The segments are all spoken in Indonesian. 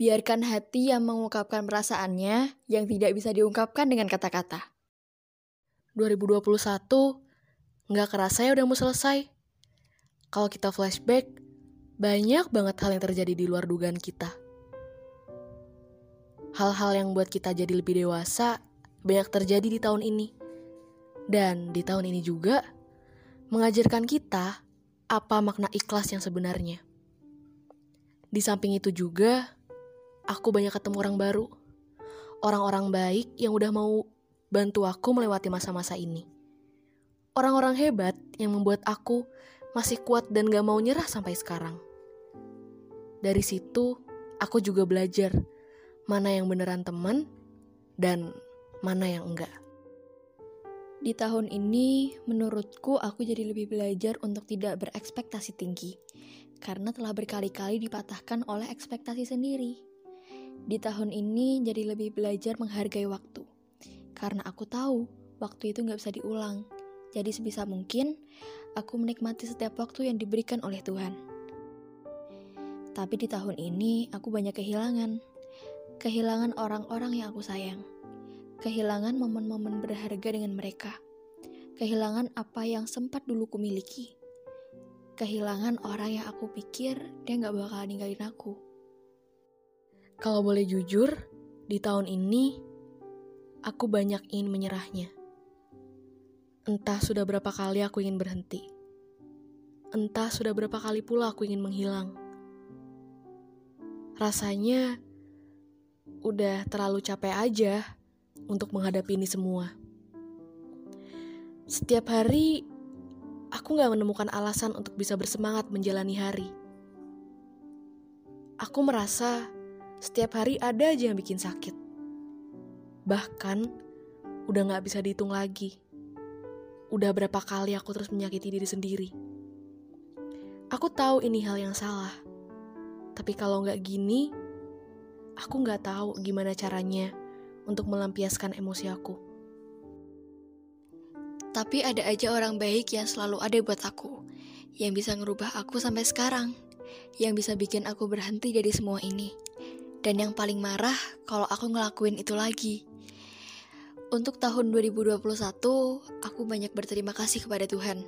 Biarkan hati yang mengungkapkan perasaannya yang tidak bisa diungkapkan dengan kata-kata. 2021 nggak kerasa ya udah mau selesai. Kalau kita flashback, banyak banget hal yang terjadi di luar dugaan kita. Hal-hal yang buat kita jadi lebih dewasa banyak terjadi di tahun ini. Dan di tahun ini juga mengajarkan kita apa makna ikhlas yang sebenarnya. Di samping itu juga, aku banyak ketemu orang baru. Orang-orang baik yang udah mau bantu aku melewati masa-masa ini. Orang-orang hebat yang membuat aku masih kuat dan gak mau nyerah sampai sekarang. Dari situ, aku juga belajar mana yang beneran teman dan mana yang enggak. Di tahun ini, menurutku aku jadi lebih belajar untuk tidak berekspektasi tinggi, karena telah berkali-kali dipatahkan oleh ekspektasi sendiri. Di tahun ini, jadi lebih belajar menghargai waktu, karena aku tahu waktu itu gak bisa diulang. Jadi sebisa mungkin, aku menikmati setiap waktu yang diberikan oleh Tuhan. Tapi di tahun ini, aku banyak kehilangan. Kehilangan orang-orang yang aku sayang. Kehilangan momen-momen berharga dengan mereka. Kehilangan apa yang sempat dulu kumiliki. Kehilangan orang yang aku pikir dia gak bakal ninggalin aku. Kalau boleh jujur, di tahun ini, aku banyak ingin menyerahnya Entah sudah berapa kali aku ingin berhenti. Entah sudah berapa kali pula aku ingin menghilang. Rasanya udah terlalu capek aja untuk menghadapi ini semua. Setiap hari, aku gak menemukan alasan untuk bisa bersemangat menjalani hari. Aku merasa setiap hari ada aja yang bikin sakit. Bahkan, udah gak bisa dihitung lagi. Udah berapa kali aku terus menyakiti diri sendiri. Aku tahu ini hal yang salah. Tapi kalau nggak gini, aku nggak tahu gimana caranya untuk melampiaskan emosi aku. Tapi ada aja orang baik yang selalu ada buat aku, yang bisa ngerubah aku sampai sekarang, yang bisa bikin aku berhenti dari semua ini. Dan yang paling marah kalau aku ngelakuin itu lagi. Untuk tahun 2021, aku banyak berterima kasih kepada Tuhan.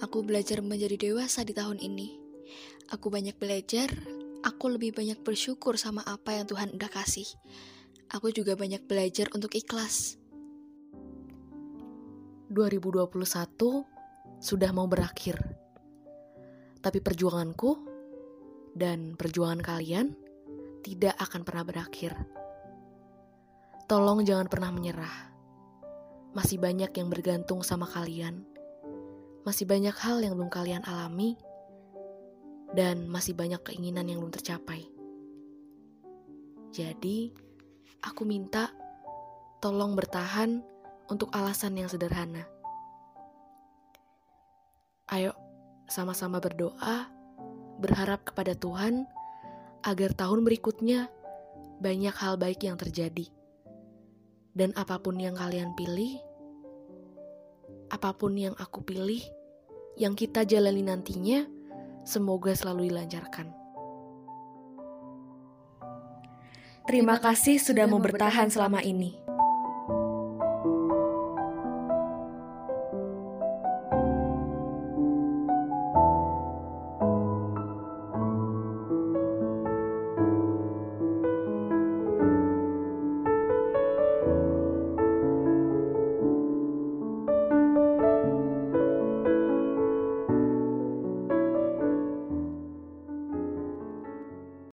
Aku belajar menjadi dewasa di tahun ini. Aku banyak belajar, aku lebih banyak bersyukur sama apa yang Tuhan udah kasih. Aku juga banyak belajar untuk ikhlas. 2021 sudah mau berakhir. Tapi perjuanganku dan perjuangan kalian tidak akan pernah berakhir. Tolong jangan pernah menyerah masih banyak yang bergantung sama kalian. Masih banyak hal yang belum kalian alami, dan masih banyak keinginan yang belum tercapai. Jadi, aku minta tolong bertahan untuk alasan yang sederhana. Ayo, sama-sama berdoa, berharap kepada Tuhan agar tahun berikutnya banyak hal baik yang terjadi dan apa pun yang kalian pilih, apa pun yang aku pilih, yang kita jalani nantinya, semoga selalu dilancarkan. Terima kasih sudah mau bertahan selama ini.